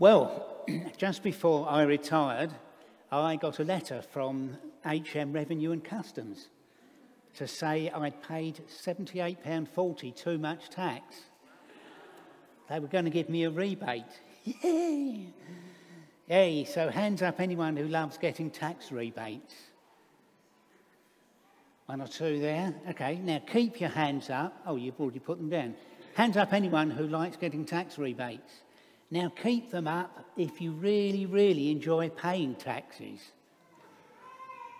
Well, just before I retired, I got a letter from HM Revenue and Customs to say I'd paid £78.40 too much tax. They were going to give me a rebate. Yay! Yay, so hands up anyone who loves getting tax rebates. One or two there. Okay, now keep your hands up. Oh, you've already put them down. Hands up anyone who likes getting tax rebates. Now keep them up if you really, really enjoy paying taxes.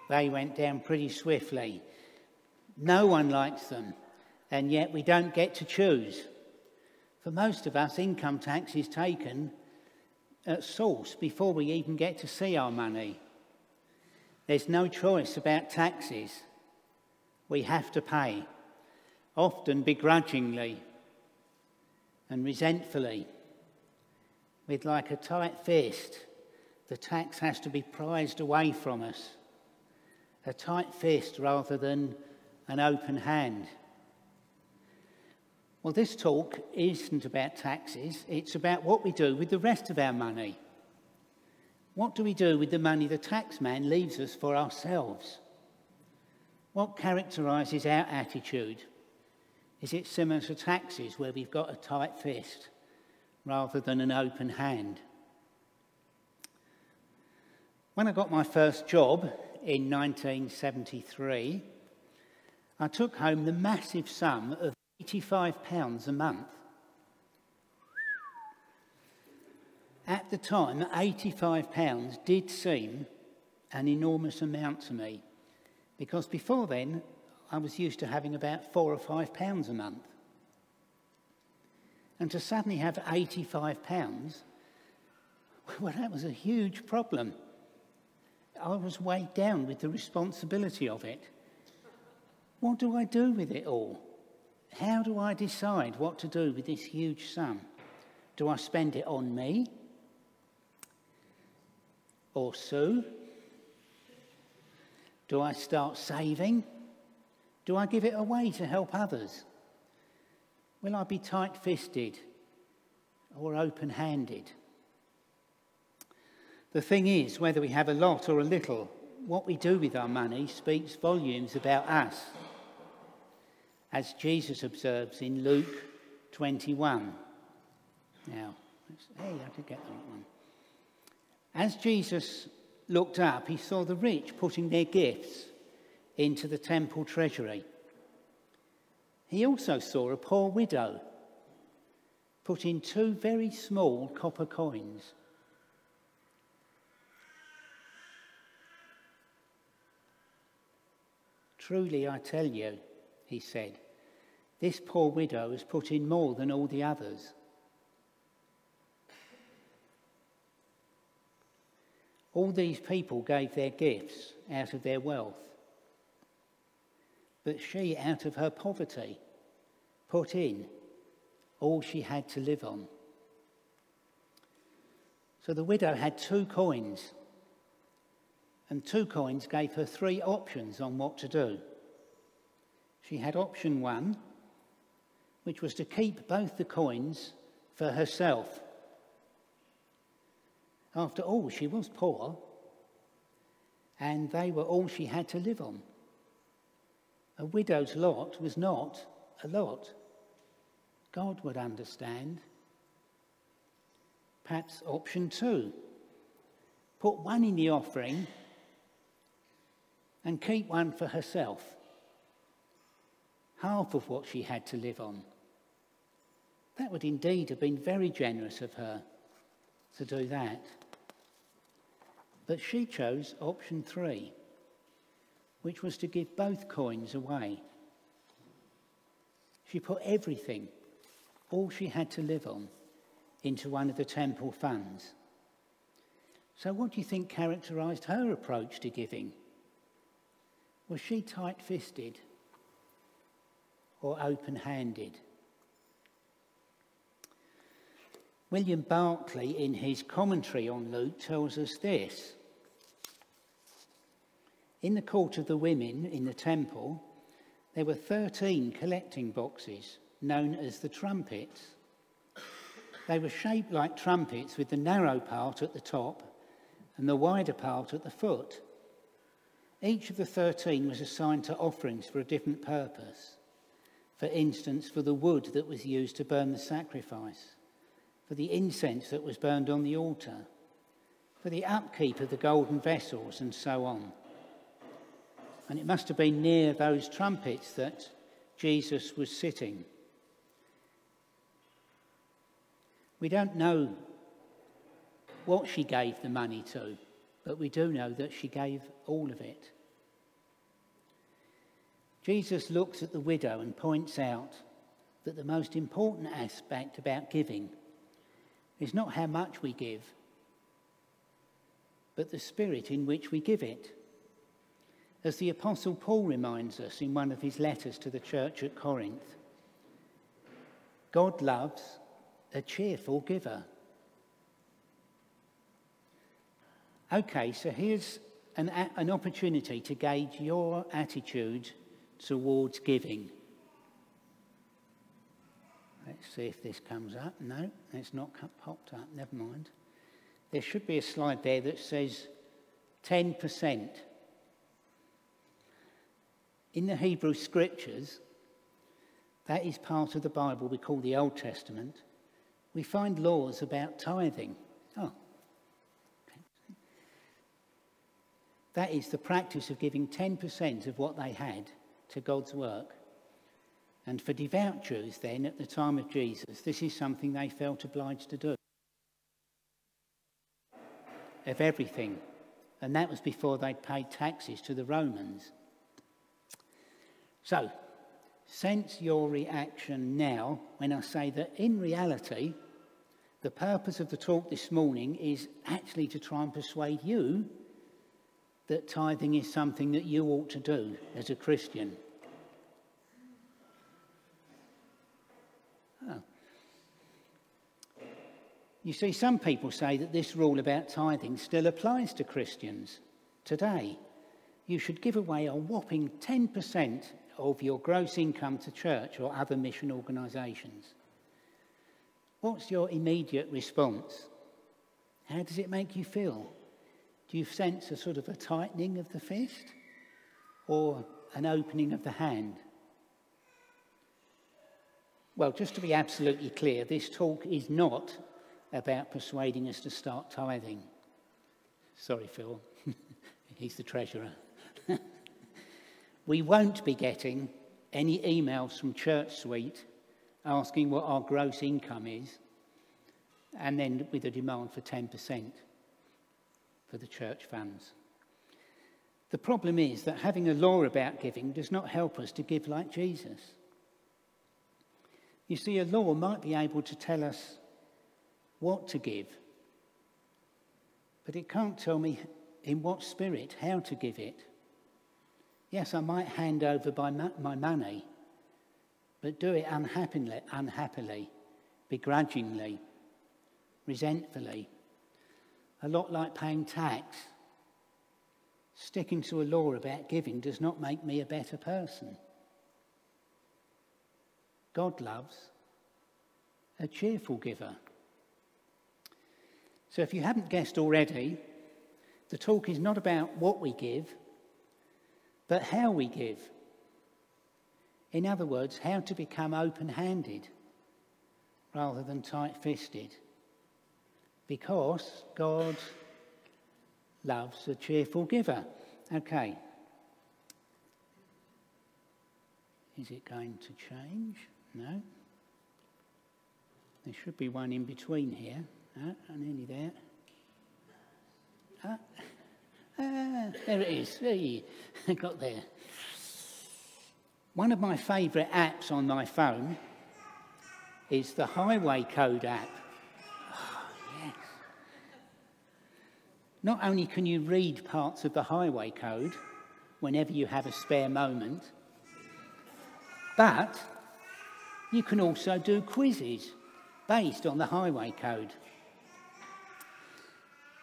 They went down pretty swiftly. No one likes them, and yet we don't get to choose. For most of us, income tax is taken at source before we even get to see our money. There's no choice about taxes. We have to pay, often begrudgingly and resentfully. With like a tight fist, the tax has to be prized away from us. A tight fist rather than an open hand. Well, this talk isn't about taxes, it's about what we do with the rest of our money. What do we do with the money the taxman leaves us for ourselves? What characterises our attitude? Is it similar to taxes where we've got a tight fist rather than an open hand? When I got my first job in 1973, I took home the massive sum of £85 a month. At the time, £85 did seem an enormous amount to me because before then I was used to having about four or five pounds a month. And to suddenly have £85, well, that was a huge problem. I was weighed down with the responsibility of it. What do I do with it all? How do I decide what to do with this huge sum? Do I spend it on me? Or Sue? Do I start saving? Do I give it away to help others? Will I be tight fisted or open handed? The thing is, whether we have a lot or a little, what we do with our money speaks volumes about us as Jesus observes in Luke 21. Now, hey, I did get the right one. As Jesus looked up, he saw the rich putting their gifts into the temple treasury. He also saw a poor widow put in two very small copper coins. Truly, I tell you, he said. This poor widow has put in more than all the others. All these people gave their gifts out of their wealth. But she, out of her poverty, put in all she had to live on. So the widow had two coins, and two coins gave her three options on what to do. She had option one, which was to keep both the coins for herself. After all, she was poor, and they were all she had to live on. A widow's lot was not a lot. God would understand. Perhaps option two put one in the offering and keep one for herself half of what she had to live on. That would indeed have been very generous of her to do that. But she chose option three, which was to give both coins away. She put everything, all she had to live on, into one of the temple funds. So, what do you think characterized her approach to giving? Was she tight fisted? or open handed. William Barclay, in his commentary on Luke, tells us this. In the court of the women in the temple, there were 13 collecting boxes known as the trumpets. They were shaped like trumpets with the narrow part at the top and the wider part at the foot. Each of the 13 was assigned to offerings for a different purpose. For instance, for the wood that was used to burn the sacrifice, for the incense that was burned on the altar, for the upkeep of the golden vessels, and so on. And it must have been near those trumpets that Jesus was sitting. We don't know what she gave the money to, but we do know that she gave all of it. Jesus looks at the widow and points out that the most important aspect about giving is not how much we give, but the spirit in which we give it. As the Apostle Paul reminds us in one of his letters to the church at Corinth, God loves a cheerful giver. Okay, so here's an, an opportunity to gauge your attitude towards giving. Let's see if this comes up. No, it's not popped up. Never mind. There should be a slide there that says 10%. In the Hebrew scriptures, that is part of the Bible we call the Old Testament. We find laws about tithing. Oh, That is the practice of giving 10% of what they had to God's work. And for devout Jews, then, at the time of Jesus, this is something they felt obliged to do. Of everything. And that was before they'd paid taxes to the Romans. So, sense your reaction now when I say that in reality, the purpose of the talk this morning is actually to try and persuade you that tithing is something that you ought to do as a Christian. Oh. You see, some people say that this rule about tithing still applies to Christians today. You should give away a whopping 10% of your gross income to church or other mission organisations. What's your immediate response? How does it make you feel? Do you sense a sort of a tightening of the fist or an opening of the hand? Well, just to be absolutely clear, this talk is not about persuading us to start tithing. Sorry, Phil. He's the treasurer. We won't be getting any emails from ChurchSuite asking what our gross income is and then with a demand for 10% for the church funds. The problem is that having a law about giving does not help us to give like Jesus. You see, a law might be able to tell us what to give, but it can't tell me in what spirit how to give it. Yes, I might hand over my money, but do it unhappily, unhappily begrudgingly, resentfully a lot like paying tax. Sticking to a law about giving does not make me a better person. God loves a cheerful giver. So, if you haven't guessed already, the talk is not about what we give, but how we give. In other words, how to become open handed rather than tight fisted because God loves a cheerful giver. Okay. Is it going to change? No. There should be one in between here. Ah, nearly there. Ah, ah, there it is. There you got there. One of my favourite apps on my phone is the Highway Code app. Yes. Not only can you read parts of the highway code whenever you have a spare moment, but you can also do quizzes based on the highway code.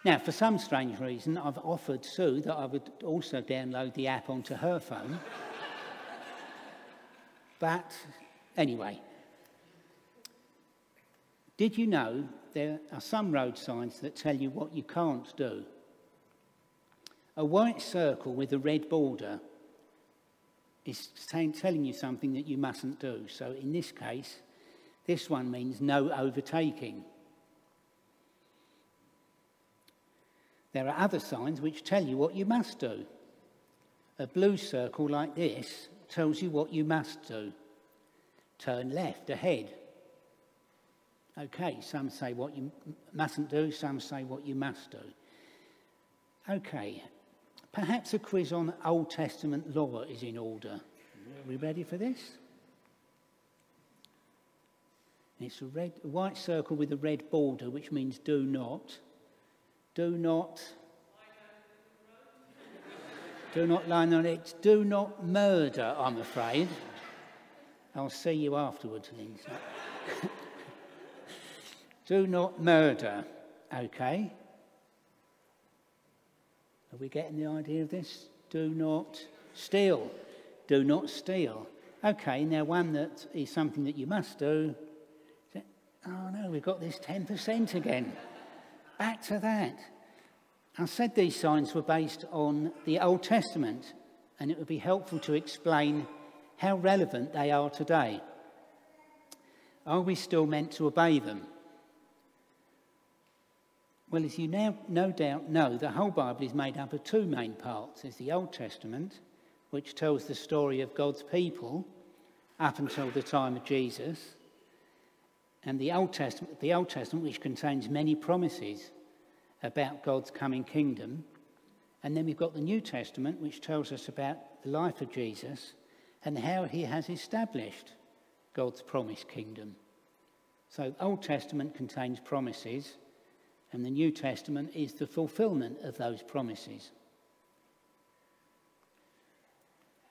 Now, for some strange reason, I've offered Sue that I would also download the app onto her phone. but anyway, Did you know there are some road signs that tell you what you can't do? A white circle with a red border is saying, telling you something that you mustn't do. So in this case, this one means no overtaking. There are other signs which tell you what you must do. A blue circle like this tells you what you must do. Turn left ahead. Okay, some say what you mustn't do, some say what you must do. Okay, perhaps a quiz on Old Testament law is in order. Are we ready for this? It's a, red, a white circle with a red border, which means do not. Do not. Do not lie on it. Do not murder, I'm afraid. I'll see you afterwards, Lindsay. do not murder. Okay. Are we getting the idea of this? Do not steal. Do not steal. Okay, now one that is something that you must do. Oh no, we've got this 10% again. Back to that. I said these signs were based on the Old Testament, and it would be helpful to explain how relevant they are today. Are we still meant to obey them? Well, as you now no doubt know, the whole Bible is made up of two main parts. There's the Old Testament, which tells the story of God's people up until the time of Jesus, and the Old Testament, the Old Testament, which contains many promises about God's coming kingdom. And then we've got the New Testament, which tells us about the life of Jesus and how he has established God's promised kingdom. So, Old Testament contains promises, and the New Testament is the fulfillment of those promises.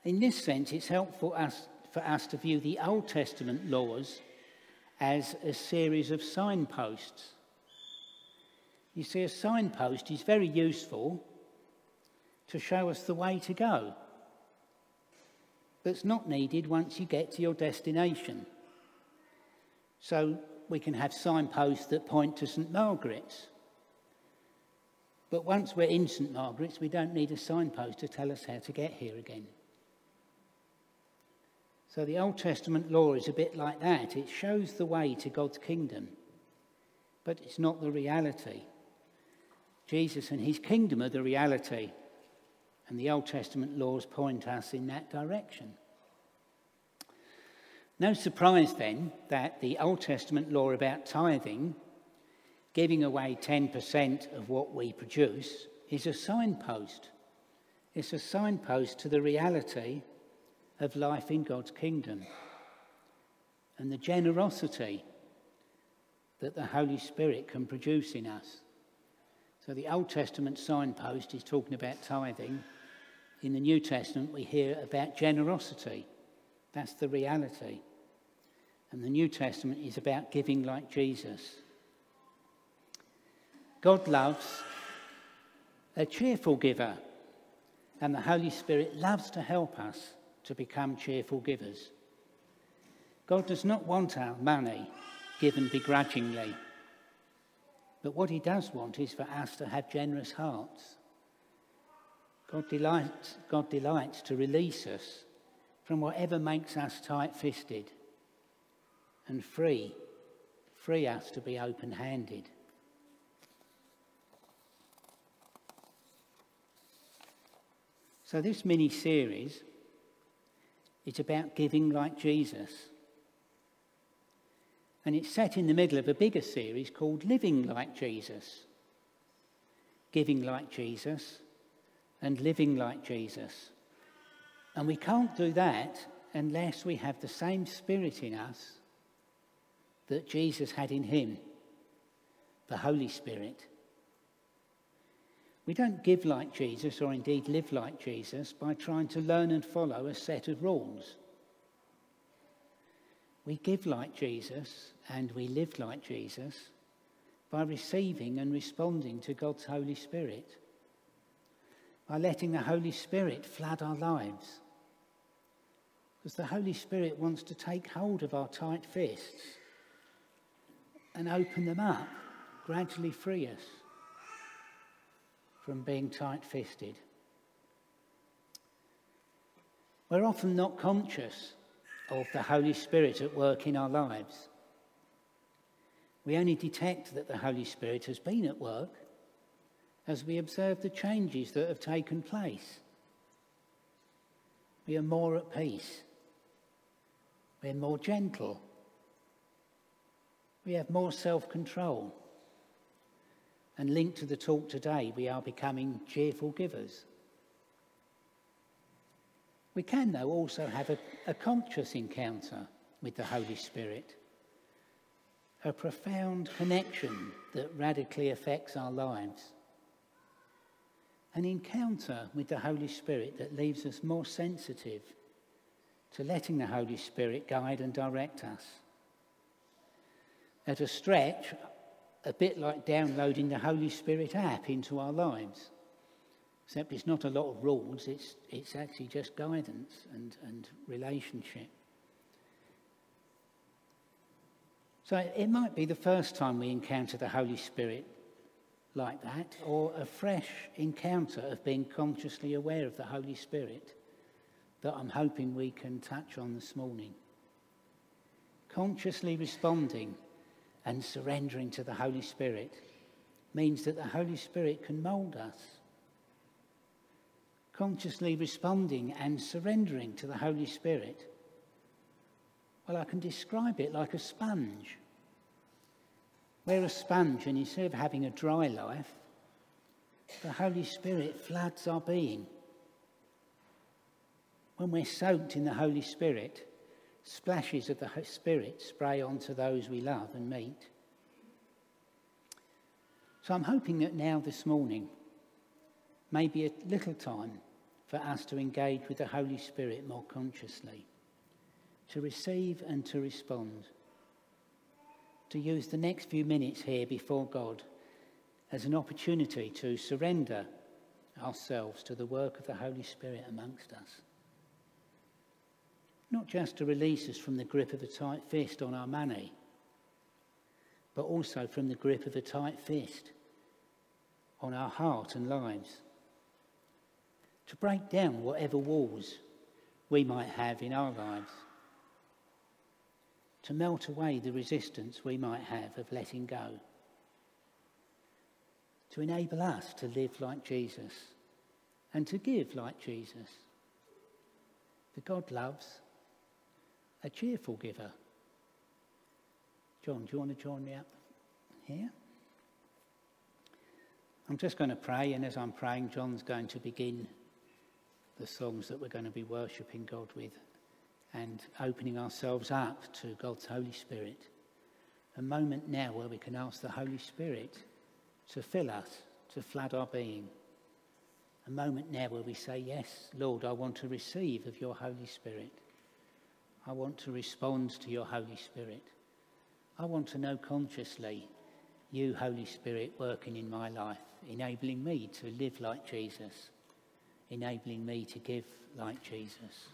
In this sense, it's helpful us, for us to view the Old Testament laws as a series of signposts. You see, a signpost is very useful to show us the way to go, but it's not needed once you get to your destination. So we can have signposts that point to St Margaret's. But once we're in St Margaret's, we don't need a signpost to tell us how to get here again. So the Old Testament law is a bit like that. It shows the way to God's kingdom, but it's not the reality. Jesus and his kingdom are the reality, and the Old Testament laws point us in that direction. No surprise then that the Old Testament law about tithing, giving away 10% of what we produce, is a signpost. It's a signpost to the reality of life in God's kingdom and the generosity that the Holy Spirit can produce in us. So the Old Testament signpost is talking about tithing. In the New Testament, we hear about generosity. That's the reality. And the New Testament is about giving like Jesus. God loves a cheerful giver, and the Holy Spirit loves to help us to become cheerful givers. God does not want our money given begrudgingly, but what He does want is for us to have generous hearts. God delights, God delights to release us from whatever makes us tight fisted and free, free us to be open handed. So, this mini series it's about giving like Jesus. And it's set in the middle of a bigger series called Living Like Jesus. Giving like Jesus and living like Jesus. And we can't do that unless we have the same spirit in us that Jesus had in him the Holy Spirit. We don't give like Jesus or indeed live like Jesus by trying to learn and follow a set of rules. We give like Jesus and we live like Jesus by receiving and responding to God's Holy Spirit, by letting the Holy Spirit flood our lives. Because the Holy Spirit wants to take hold of our tight fists and open them up, gradually free us from being tight fisted. We're often not conscious of the Holy Spirit at work in our lives. We only detect that the Holy Spirit has been at work as we observe the changes that have taken place. We are more at peace. We're more gentle. We have more self control. And linked to the talk today, we are becoming cheerful givers. We can, though, also have a, a conscious encounter with the Holy Spirit, a profound connection that radically affects our lives. An encounter with the Holy Spirit that leaves us more sensitive to letting the Holy Spirit guide and direct us. At a stretch, a bit like downloading the Holy Spirit app into our lives. Except it's not a lot of rules, it's, it's actually just guidance and, and relationship. So it might be the first time we encounter the Holy Spirit like that, or a fresh encounter of being consciously aware of the Holy Spirit that I'm hoping we can touch on this morning. Consciously responding and surrendering to the Holy Spirit means that the Holy Spirit can mould us consciously responding and surrendering to the Holy Spirit? Well, I can describe it like a sponge. We're a sponge, and instead of having a dry life, the Holy Spirit floods our being. When we're soaked in the Holy Spirit, splashes of the Spirit spray onto those we love and meet. So I'm hoping that now, this morning, maybe a little time for us to engage with the Holy Spirit more consciously, to receive and to respond, to use the next few minutes here before God as an opportunity to surrender ourselves to the work of the Holy Spirit amongst us. Not just to release us from the grip of a tight fist on our money, but also from the grip of a tight fist on our heart and lives to break down whatever walls we might have in our lives, to melt away the resistance we might have of letting go, to enable us to live like Jesus and to give like Jesus. The God loves a cheerful giver. John, do you want to join me up here? I'm just going to pray, and as I'm praying, John's going to begin the songs that we're going to be worshipping God with and opening ourselves up to God's Holy Spirit. A moment now where we can ask the Holy Spirit to fill us, to flood our being. A moment now where we say, Yes, Lord, I want to receive of your Holy Spirit. I want to respond to your Holy Spirit. I want to know consciously you, Holy Spirit, working in my life, enabling me to live like Jesus enabling me to give like Jesus.